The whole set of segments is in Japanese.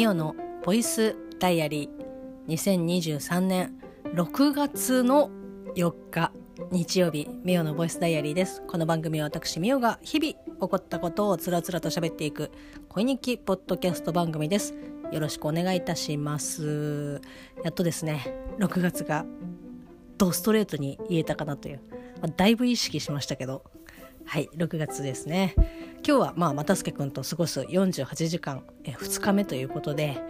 ミオのボイスダイアリー。2023年6月の4日日曜日ミオのボイスダイアリーです。この番組は私ミオが日々起こったことをつらつらと喋っていく恋日記ポッドキャスト番組です。よろしくお願いいたします。やっとですね6月がドストレートに言えたかなという、だいぶ意識しましたけど。はい6月ですね。今日はまあ又助君と過ごす48時間え2日目ということで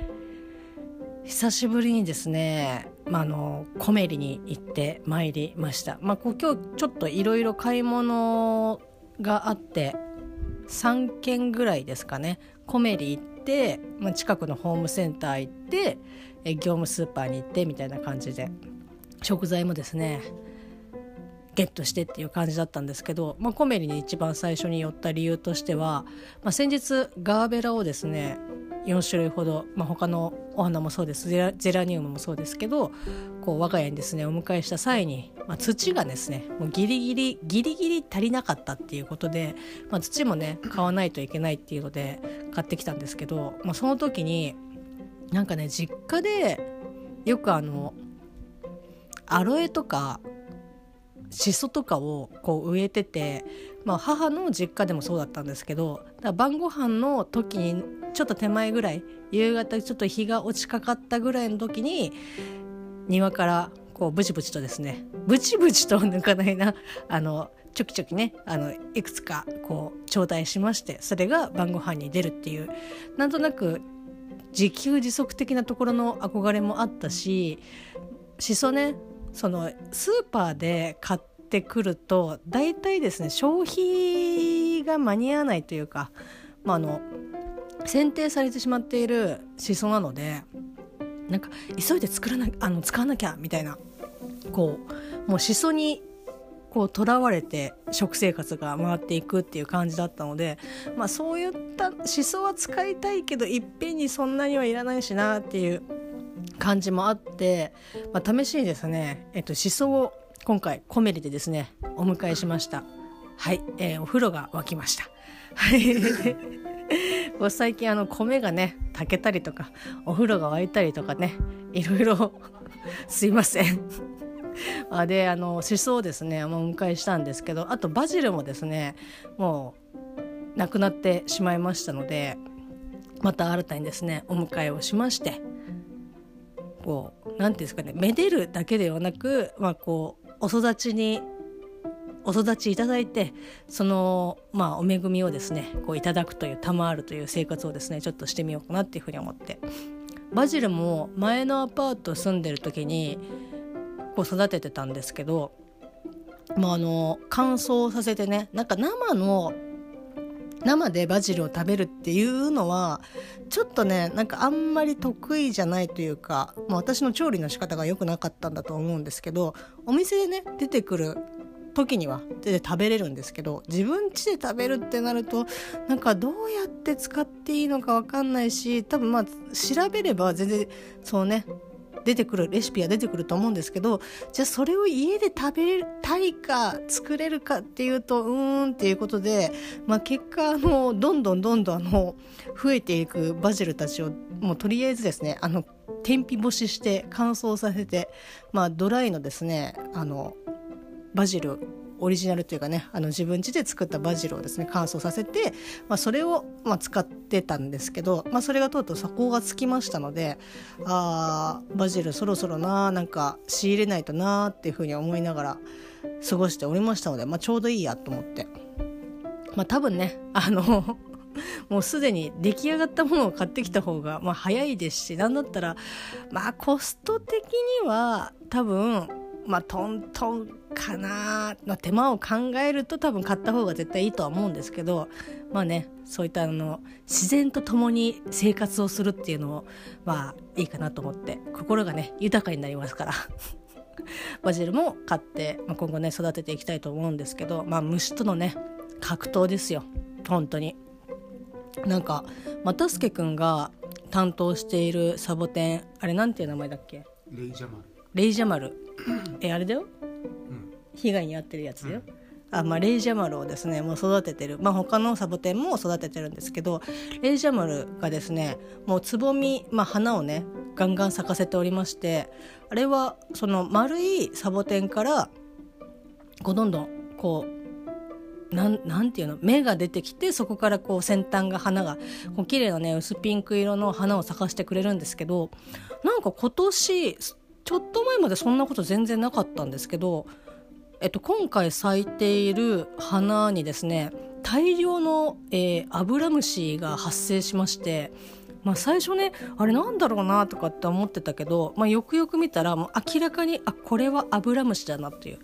久しぶりにですね、まあ、あのコメリに行ってまいりました、まあ、今日ちょっといろいろ買い物があって3軒ぐらいですかねコメリ行って、まあ、近くのホームセンター行ってえ業務スーパーに行ってみたいな感じで食材もですねゲットしてっていう感じだったんですけど、まあ、コメリに一番最初に寄った理由としては、まあ、先日ガーベラをですね4種類ほど、まあ、他のお花もそうです。ゼラニウムもそうですけどこう我が家にですねお迎えした際に、まあ、土がですねもうギリギリギリギリ足りなかったっていうことで、まあ、土もね買わないといけないっていうので買ってきたんですけど、まあ、その時になんかね実家でよくあのアロエとかシソとかをこう植えてて、まあ、母の実家でもそうだったんですけど晩ご飯の時にちょっと手前ぐらい夕方ちょっと日が落ちかかったぐらいの時に庭からこうブチブチとですねブチブチと抜かないなあのちょきちょきねあのいくつかこう頂戴しましてそれが晩ご飯に出るっていうなんとなく自給自足的なところの憧れもあったししそねそのスーパーで買ってくると大体ですね消費が間に合わないというか、まあ、あの選定されてしまっているしそなのでなんか急いで作らなあの使わなきゃみたいなこうもうしそにこう囚われて食生活が回っていくっていう感じだったので、まあ、そういったしそは使いたいけどいっぺんにそんなにはいらないしなっていう感じもあって、まあ、試しにですね、えっと、しそを今回コメリでですねお迎えしました。はい、えー、お風呂が沸きました。はい。最近あの米がね炊けたりとかお風呂が沸いたりとかねいろいろすいません。あであのしそをですねお迎えしたんですけどあとバジルもですねもうなくなってしまいましたのでまた新たにですねお迎えをしましてこう何て言うんですかねめでるだけではなく、まあ、こうお育ちにお育ちいただいてその、まあ、お恵みをですねこういただくという賜るという生活をですねちょっとしてみようかなっていうふうに思って。バジルも前のアパート住んでる時にこう育ててたんですけど、まあ、あの乾燥させてねなんか生の生でバジルを食べるっていうのはちょっとねなんかあんまり得意じゃないというか、まあ、私の調理の仕方が良くなかったんだと思うんですけどお店でね出てくる時には全然食べれるんですけど自分家で食べるってなるとなんかどうやって使っていいのか分かんないし多分まあ調べれば全然そうね出てくるレシピは出てくると思うんですけどじゃあそれを家で食べたいか作れるかっていうとうーんっていうことで、まあ、結果あのどんどんどんどんあの増えていくバジルたちをもうとりあえずですねあの天日干しして乾燥させて、まあ、ドライのですねあのバジルオリジナルというかねあの自分家で作ったバジルをですね乾燥させて、まあ、それを、まあ、使ってたんですけど、まあ、それがとうとう底がつきましたのであバジルそろそろななんか仕入れないとなっていうふうに思いながら過ごしておりましたので、まあ、ちょうどいいやと思って。まあ、多分ねあの もうすでに出来上がったものを買ってきた方がまあ早いですし何だったらまあコスト的には多分まあトントンかなの手間を考えると多分買った方が絶対いいとは思うんですけどまあねそういったあの自然と共に生活をするっていうのをまあいいかなと思って心がね豊かになりますから。バジルも買って、まあ、今後ね育てていきたいと思うんですけどまあ虫とのね格闘ですよ。本当に。なんか又助君が担当しているサボテンあれなんていう名前だっけ？レイジャマル。レイジャマルえあれだよ。被害に遭ってるやつだよ、あ、まあ、レイジャマルをですねもう育ててる、まあ、他のサボテンも育ててるんですけどレイジャマルがですねもうつぼみ、まあ、花をねガンガン咲かせておりましてあれはその丸いサボテンからこうどんどんこうなんなんていうの？芽が出てきてそこからこう先端が花がこう綺麗なね薄ピンク色の花を咲かしてくれるんですけどなんか今年ちょっと前までそんなこと全然なかったんですけど、えっと、今回咲いている花にですね大量の、えー、アブラムシが発生しまして。まあ、最初ねあれなんだろうなとかって思ってたけど、まあ、よくよく見たらもう明らかにあこれはアブラムシだなっていう。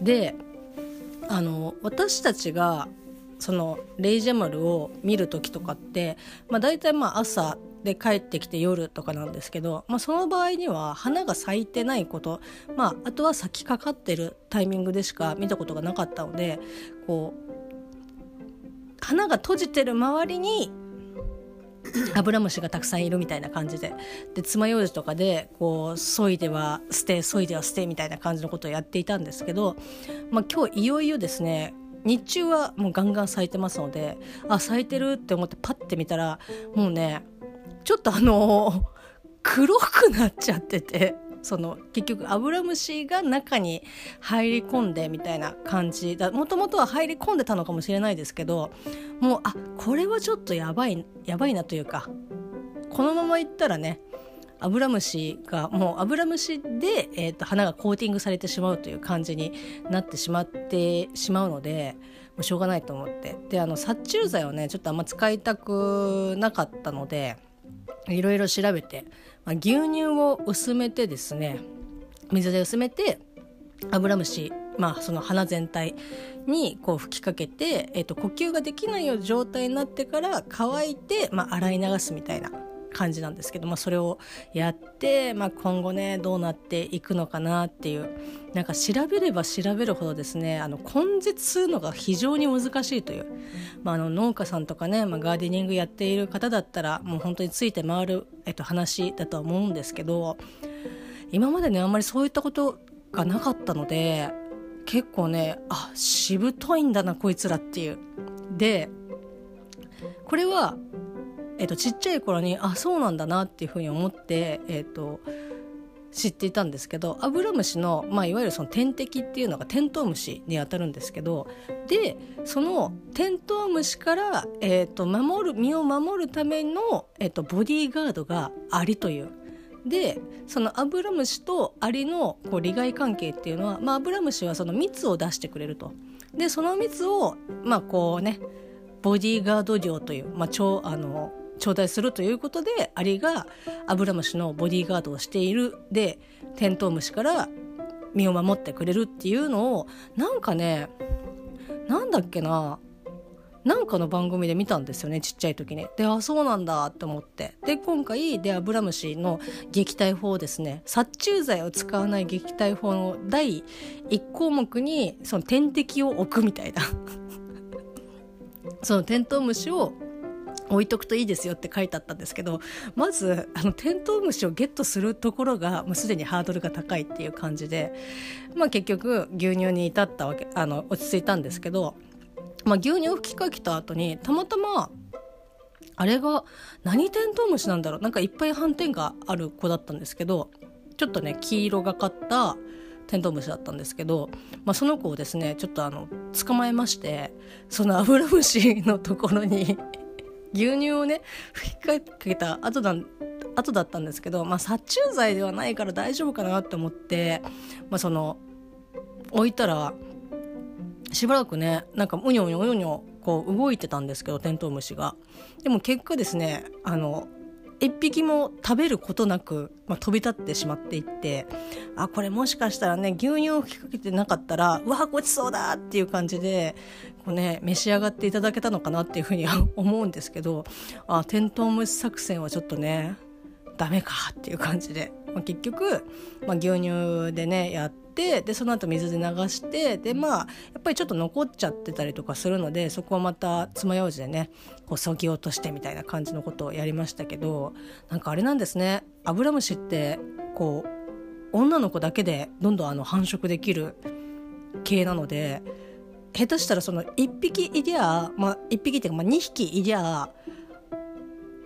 であの私たちがそのレイジャマルを見る時とかって、まあ、大体まあ朝で帰ってきて夜とかなんですけど、まあ、その場合には花が咲いてないこと、まあ、あとは咲きかかってるタイミングでしか見たことがなかったのでこう花が閉じてる周りにアブラムシがたくさんいるみたいな感じでで爪楊枝とかでこう削いでは捨て削いでは捨てみたいな感じのことをやっていたんですけど、まあ、今日いよいよですね日中はもうガンガン咲いてますのであ咲いてるって思ってパッて見たらもうねちょっとあの黒くなっちゃっててその結局アブラムシが中に入り込んでみたいな感じ。だもともとは入り込んでたのかもしれないですけどもうあこれはちょっとやばいやばいなというかこのままいったらねアブラムシがもうアブラムシで、えーと、花がコーティングされてしまうという感じになってしまってしまうのでもうしょうがないと思って。であの殺虫剤をねちょっとあんま使いたくなかったのでいろいろ調べて、まあ、牛乳を薄めてですね水で薄めてアブラムシまあその鼻全体にこう吹きかけて、えー、と呼吸ができないような状態になってから乾いて、まあ、洗い流すみたいな感じなんですけど、まあ、それをやって、まあ、今後ねどうなっていくのかなっていうなんか調べれば調べるほどですねあの根絶するのが非常に難しいという、まあ、あの農家さんとかね、まあ、ガーデニングやっている方だったらもう本当について回る、えっと、話だとは思うんですけど今までねあんまりそういったことがなかったので結構ねあしぶといんだなこいつらっていう。でこれはえーと、ちっちゃい頃にあそうなんだなっていうふうに思って、えーと、知っていたんですけどアブラムシの、まあ、いわゆるその天敵っていうのがテントウムシにあたるんですけどでそのテントウムシから、えーと、守る身を守るための、えー、とボディーガードがアリという。でそのアブラムシとアリのこう利害関係っていうのは、まあ、アブラムシはその蜜を出してくれると。でその蜜をまあこうねボディーガード料という、まあ、超あの頂戴するということでアリがアブラムシのボディーガードをしている。でテントウムシから身を守ってくれるっていうのをなんかねなんだっけななんかの番組で見たんですよねちっちゃい時に。であそうなんだって思って。で今回でアブラムシの撃退法ですね。殺虫剤を使わない撃退法の第1項目にその天敵を置くみたいな。そのテントウムシを置いとくといいですよって書いてあったんですけどまずあのテントウムシをゲットするところがもうすでにハードルが高いっていう感じで、まあ、結局牛乳に至ったわけあの落ち着いたんですけど、まあ、牛乳を吹きかけた後にたまたまあれが何テントウムシなんだろう？なんかいっぱい斑点がある子だったんですけどちょっとね黄色がかったテントウムシだったんですけど、まあ、その子をですねちょっとあの捕まえましてそのアブラムシのところに牛乳をね吹きかけた後だ後だったんですけど、まあ、殺虫剤ではないから大丈夫かなって思って、まあ、その置いたらしばらくねなんかうにょうにょうにょうにょこう動いてたんですけどテントウムシが。でも結果ですねあの一匹も食べることなく、まあ、飛び立ってしまっていってあこれもしかしたらね牛乳を吹きかけてなかったらうわごちそうだっていう感じでこう、ね、召し上がっていただけたのかなっていうふうには 思うんですけどあテントウムシ作戦はちょっとねダメかっていう感じで、まあ、結局、まあ、牛乳でねやってでその後水で流してでまあやっぱりちょっと残っちゃってたりとかするのでそこはまた爪楊枝でねこうそぎ落としてみたいな感じのことをやりましたけどなんかあれなんですね。アブラムシってこう女の子だけでどんどんあの繁殖できる系なので下手したらその1匹いりゃまあ1匹っていうかまあ2匹いりゃ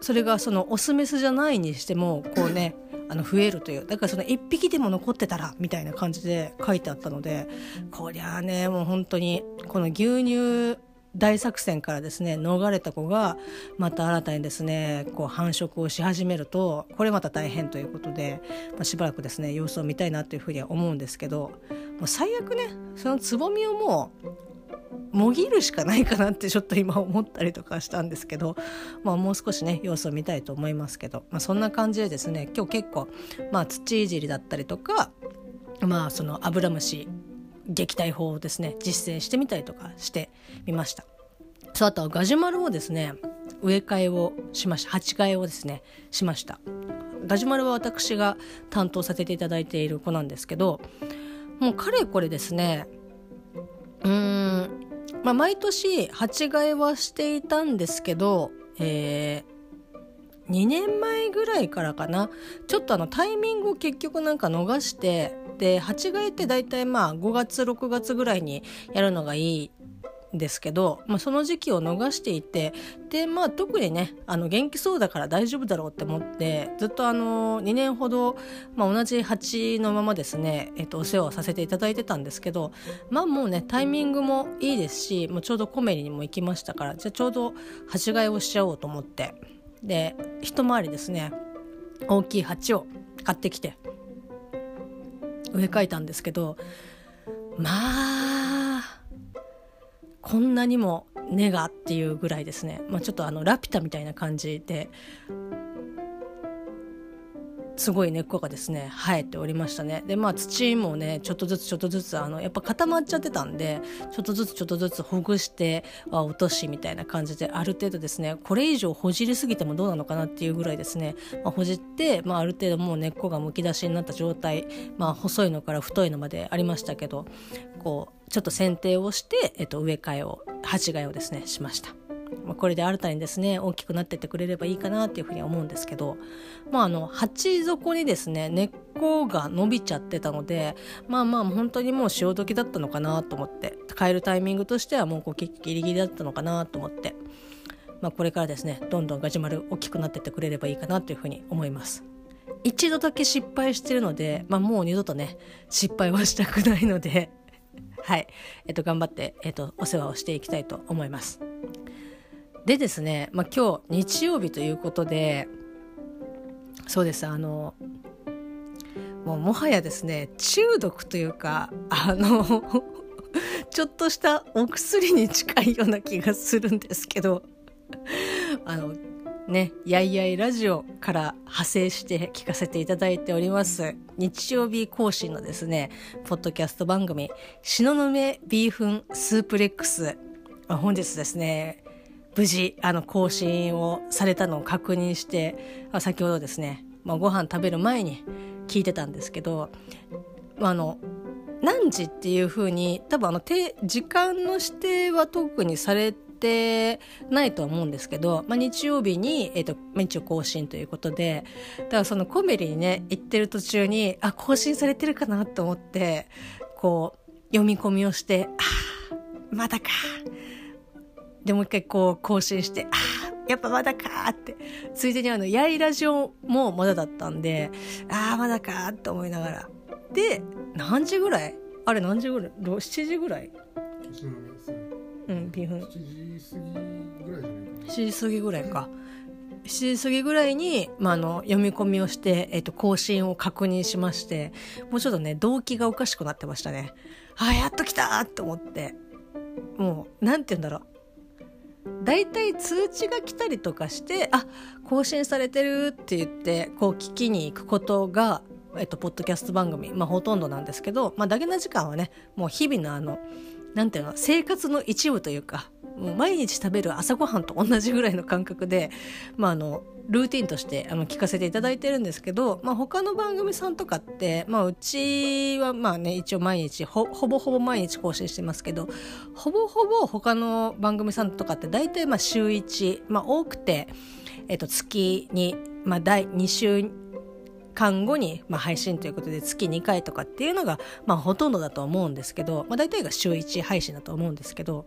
それがそのオスメスじゃないにしてもこうねあの増えるという。だからその1匹でも残ってたらみたいな感じで書いてあったのでこりゃあねもう本当にこの牛乳大作戦からですね逃れた子がまた新たにですねこう繁殖をし始めるとこれまた大変ということで、まあ、しばらくですね様子を見たいなというふうには思うんですけどもう最悪ねそのつぼみをもうもぎるしかないかなってちょっと今思ったりとかしたんですけど、まあ、もう少しね様子を見たいと思いますけど、まあ、そんな感じでですね今日結構、まあ、土いじりだったりとかまあそのアブラムシ撃退法をですね実践してみたりとかしてみました。そうあとはガジュマルをですね植え替えをしました。鉢替えをですねしました。ガジュマルは私が担当させていただいている子なんですけどもうかれこれですねうん。まあ毎年鉢替えはしていたんですけどえー、2年前ぐらいからかな。ちょっとあのタイミングを結局なんか逃してで鉢替えって大体まあ5月6月ぐらいにやるのがいいですけど、まあ、その時期を逃していてで、まあ、特にねあの元気そうだから大丈夫だろうって思ってずっとあの2年ほど、まあ、同じ鉢のままですね、えっと、お世話をさせていただいてたんですけどまあもうねタイミングもいいですしもうちょうどコメリにも行きましたからじゃあちょうど鉢替えをしちゃおうと思ってで一回りですね大きい鉢を買ってきて植え替えたんですけどまあこんなにも根がっていうぐらいですね、まあ、ちょっとあのラピュタみたいな感じで。すごい根っこがですね生えておりましたねでまあ土もねちょっとずつちょっとずつあのやっぱ固まっちゃってたんでちょっとずつちょっとずつほぐしては落としみたいな感じである程度ですねこれ以上ほじりすぎてもどうなのかなっていうぐらいですね、まあ、ほじって、まあ、ある程度もう根っこがむき出しになった状態、まあ、細いのから太いのまでありましたけどこうちょっと剪定をして、えっと、植え替えを鉢替えをですねしました。まあ、これで新たにですね大きくなってってくれればいいかなっていうふうに思うんですけど、まあ、あの鉢底にですね根っこが伸びちゃってたのでまあまあ本当にもう潮時だったのかなと思って変えるタイミングとしてはもうこうギリギリだったのかなと思って、まあ、これからですねどんどんガジュマル大きくなってってくれればいいかなというふうに思います。一度だけ失敗してるので、まあ、もう二度とね失敗はしたくないのではい、えっと、頑張って、えっと、お世話をしていきたいと思います。でですね、まあ、今日日曜日ということでそうですあのもうもはやですね中毒というかあの ちょっとしたお薬に近いような気がするんですけどあのねやいやいラジオから派生して聞かせていただいております日曜日更新のですねポッドキャスト番組「東雲ビーフンスープレックス」本日ですね無事あの更新をされたのを確認して先ほどですね、まあ、ご飯食べる前に聞いてたんですけど、あ、の何時っていうふうに多分あの時間の指定は特にされてないと思うんですけど、まあ、日曜日に、えーと、と一応更新ということでだからそのコメリにね行ってる途中にあ更新されてるかなと思ってこう読み込みをしてあまだか。でもう一回こう更新してああやっぱまだかって。ついでにあのやいラジオもまだだったんでああまだかって思いながら。で何時ぐらい？あれ何時ぐらい？7時ぐらい？うんビーフン。7時過ぎぐらいじゃないかな。7時過ぎぐらいか。7時過ぎぐらいに、まあ、あの読み込みをして、えっと、更新を確認しましてもうちょっとね動機がおかしくなってましたね。ああやっと来たと思って。もうなんて言うんだろう大体通知が来たりとかしてあ更新されてるって言ってこう聞きに行くことがえっと、ポッドキャスト番組、まあ、ほとんどなんですけど、まあ、だけな時間はねもう日々のあのなんていうの生活の一部というかもう毎日食べる朝ごはんと同じぐらいの感覚で、まあ、あのルーティンとしてあの聞かせていただいてるんですけど、まあ、他の番組さんとかって、まあ、うちはまあね一応毎日ほぼほぼ毎日更新してますけどほぼほぼ他の番組さんとかって大体まあ週1、まあ、多くて、えっと、月に、まあ、第2週間後に、まあ、配信ということで月2回とかっていうのが、まあ、ほとんどだと思うんですけど、まあ、大体が週1配信だと思うんですけど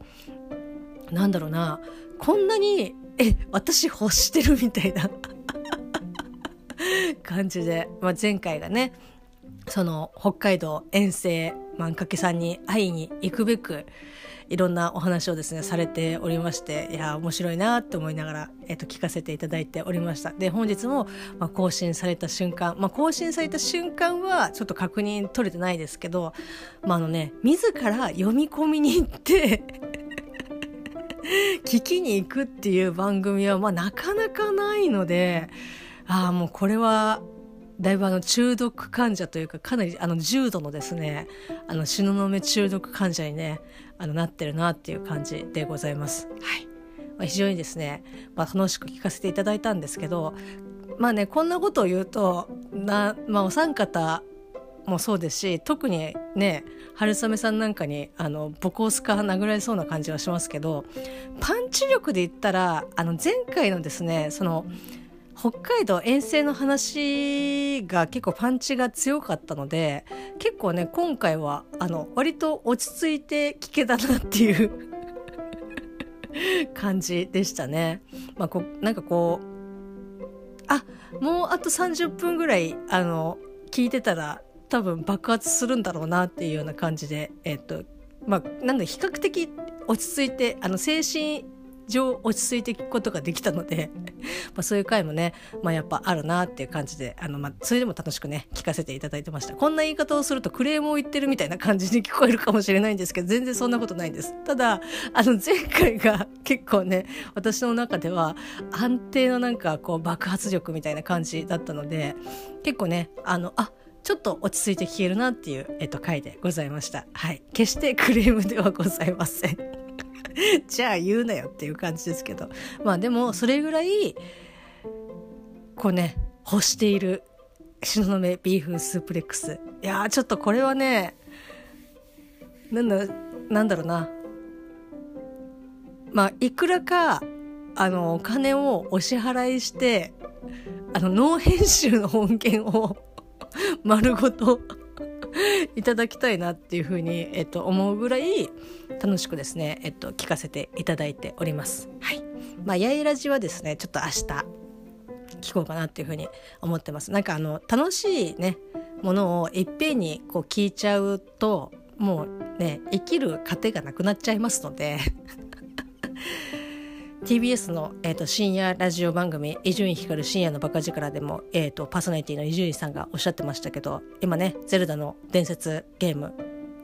なんだろうなこんなにえ私欲してるみたいな 感じで、まあ、前回がねその北海道遠征万掛さんに会いに行くべくいろんなお話をですねされておりましていや面白いなって思いながら、えっと、聞かせていただいておりました。で本日も、まあ、更新された瞬間、まあ、更新された瞬間はちょっと確認取れてないですけど、まあ、あのね自ら読み込みに行って 聞きに行くっていう番組は、まあ、なかなかないのでああもうこれはだいぶあの中毒患者というかかなりあの重度のですねあの東雲中毒患者にねあのなってるなっていう感じでございます。はいまあ、非常にですね、まあ、楽しく聞かせていただいたんですけどまあねこんなことを言うとな、まあ、お三方もそうですし特にね春雨さんなんかにあのボコスカ殴られそうな感じはしますけどパンチ力で言ったらあの前回のですねその北海道遠征の話が結構パンチが強かったので結構ね今回はあの割と落ち着いて聞けたなっていう 感じでしたね。まあ、こなんかこうあもうあと30分ぐらいあの聞いてたら多分爆発するんだろうなっていうような感じでえっとまあなんで比較的落ち着いてあの精神上落ち着いていくことができたので まあそういう回もね、まあ、やっぱあるなっていう感じであの、まあ、それでも楽しくね聞かせていただいてましたこんな言い方をするとクレームを言ってるみたいな感じに聞こえるかもしれないんですけど全然そんなことないんですただあの前回が 結構ね私の中では安定のなんかこう爆発力みたいな感じだったので結構ねあのあちょっと落ち着いて聞けるなっていう、えっと、回でございました。はい。決してクレームではございません。じゃあ言うなよっていう感じですけど。まあでもそれぐらいこうね欲している東雲ビーフンスープレックス。いやちょっとこれはねなんだなんだろうな。まあいくらかあのお金をお支払いしてあのノー編集の音源を 丸ごと いただきたいなっていうふうに、えっと、思うぐらい楽しくですね、えっと、聞かせていただいております。はい。まあ、やいラジはですね、ちょっと明日聞こうかなっていうふうに思ってます。なんかあの、楽しいね、ものをいっぺんにこう聞いちゃうと、もうね、生きる糧がなくなっちゃいますので TBS の、えーと、深夜ラジオ番組「伊集院光深夜のバカ力」でも、えーと、パーソナリティの伊集院さんがおっしゃってましたけど今ね「ゼルダの伝説ゲーム」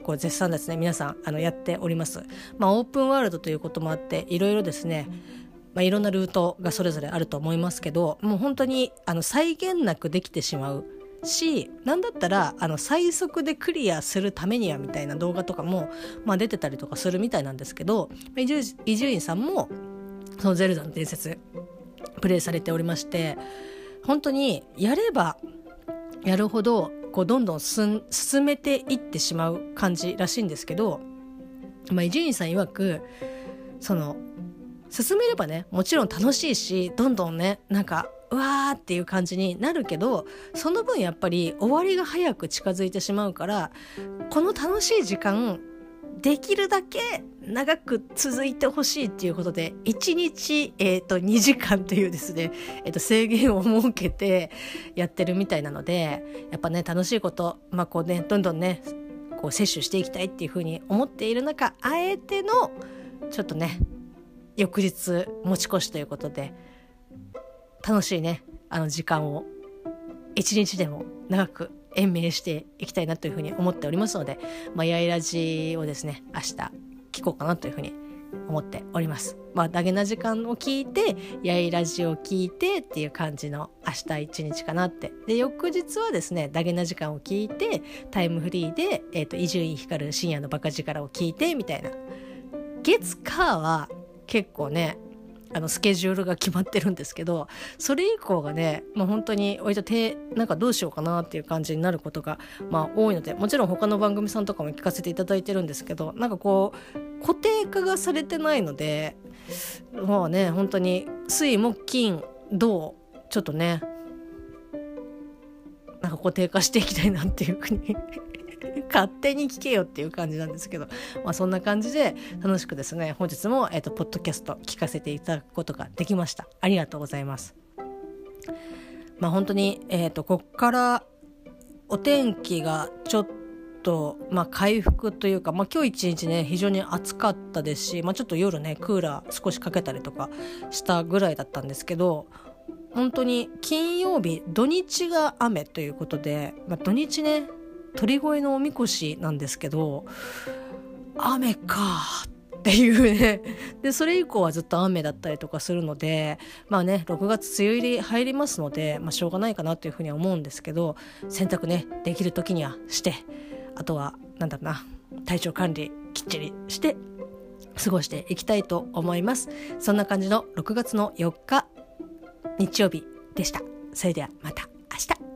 こう絶賛ですね皆さんあのやっております。まあ、オープンワールドということもあっていろいろですねまあ、いろんなルートがそれぞれあると思いますけどもう本当にあの際限なくできてしまうし何だったらあの最速でクリアするためにはみたいな動画とかも、まあ、出てたりとかするみたいなんですけど伊集院さんもそのゼルダの伝説プレイされておりまして本当にやればやるほどこうどんどん進めていってしまう感じらしいんですけど伊集院さん曰くその進めればねもちろん楽しいしどんどんねなんかうわーっていう感じになるけどその分やっぱり終わりが早く近づいてしまうからこの楽しい時間できるだけ長く続いてほしいっていうことで1日、えーと、2時間というですね、えーと、制限を設けてやってるみたいなのでやっぱね楽しいこと、まあこうね、どんどんねこう摂取していきたいっていうふうに思っている中あえてのちょっとね翌日持ち越しということで楽しいねあの時間を一日でも長く延命していきたいなというふうに思っておりますので、まあ、やいラジをですね明日聞こうかなというふうに思っております。まあ、ダゲな時間を聞いて、やいラジオを聞いてっていう感じの明日一日かなって。で、翌日はですね、ダゲな時間を聞いて、タイムフリーで、えっ、ー、と、伊集院光深夜のバカ力を聞いて、みたいな。月、火は結構ね、あのスケジュールが決まってるんですけどそれ以降がねもう本当に割と手なんかどうしようかなっていう感じになることがまあ多いのでもちろん他の番組さんとかも聞かせていただいてるんですけどなんかこう固定化がされてないのでまあね本当に水木金土ちょっとねなんか固定化していきたいなっていうふうに 勝手に聞けよっていう感じなんですけど、まあ、そんな感じで楽しくですね本日も、えーと、ポッドキャスト聞かせていただくことができました。ありがとうございます。まあ本当に、えーと、こっからお天気がちょっと、まあ、回復というか、まあ、今日一日ね非常に暑かったですし、まあ、ちょっと夜ねクーラー少しかけたりとかしたぐらいだったんですけど本当に金曜日土日が雨ということで、まあ、土日ね鳥越のおみこしなんですけど雨かっていうね。でそれ以降はずっと雨だったりとかするのでまあね6月梅雨入り入りますので、まあ、しょうがないかなというふうには思うんですけど洗濯ねできる時にはしてあとはなんだろうな体調管理きっちりして過ごしていきたいと思います。そんな感じの6月の4日日曜日でした。それではまた明日。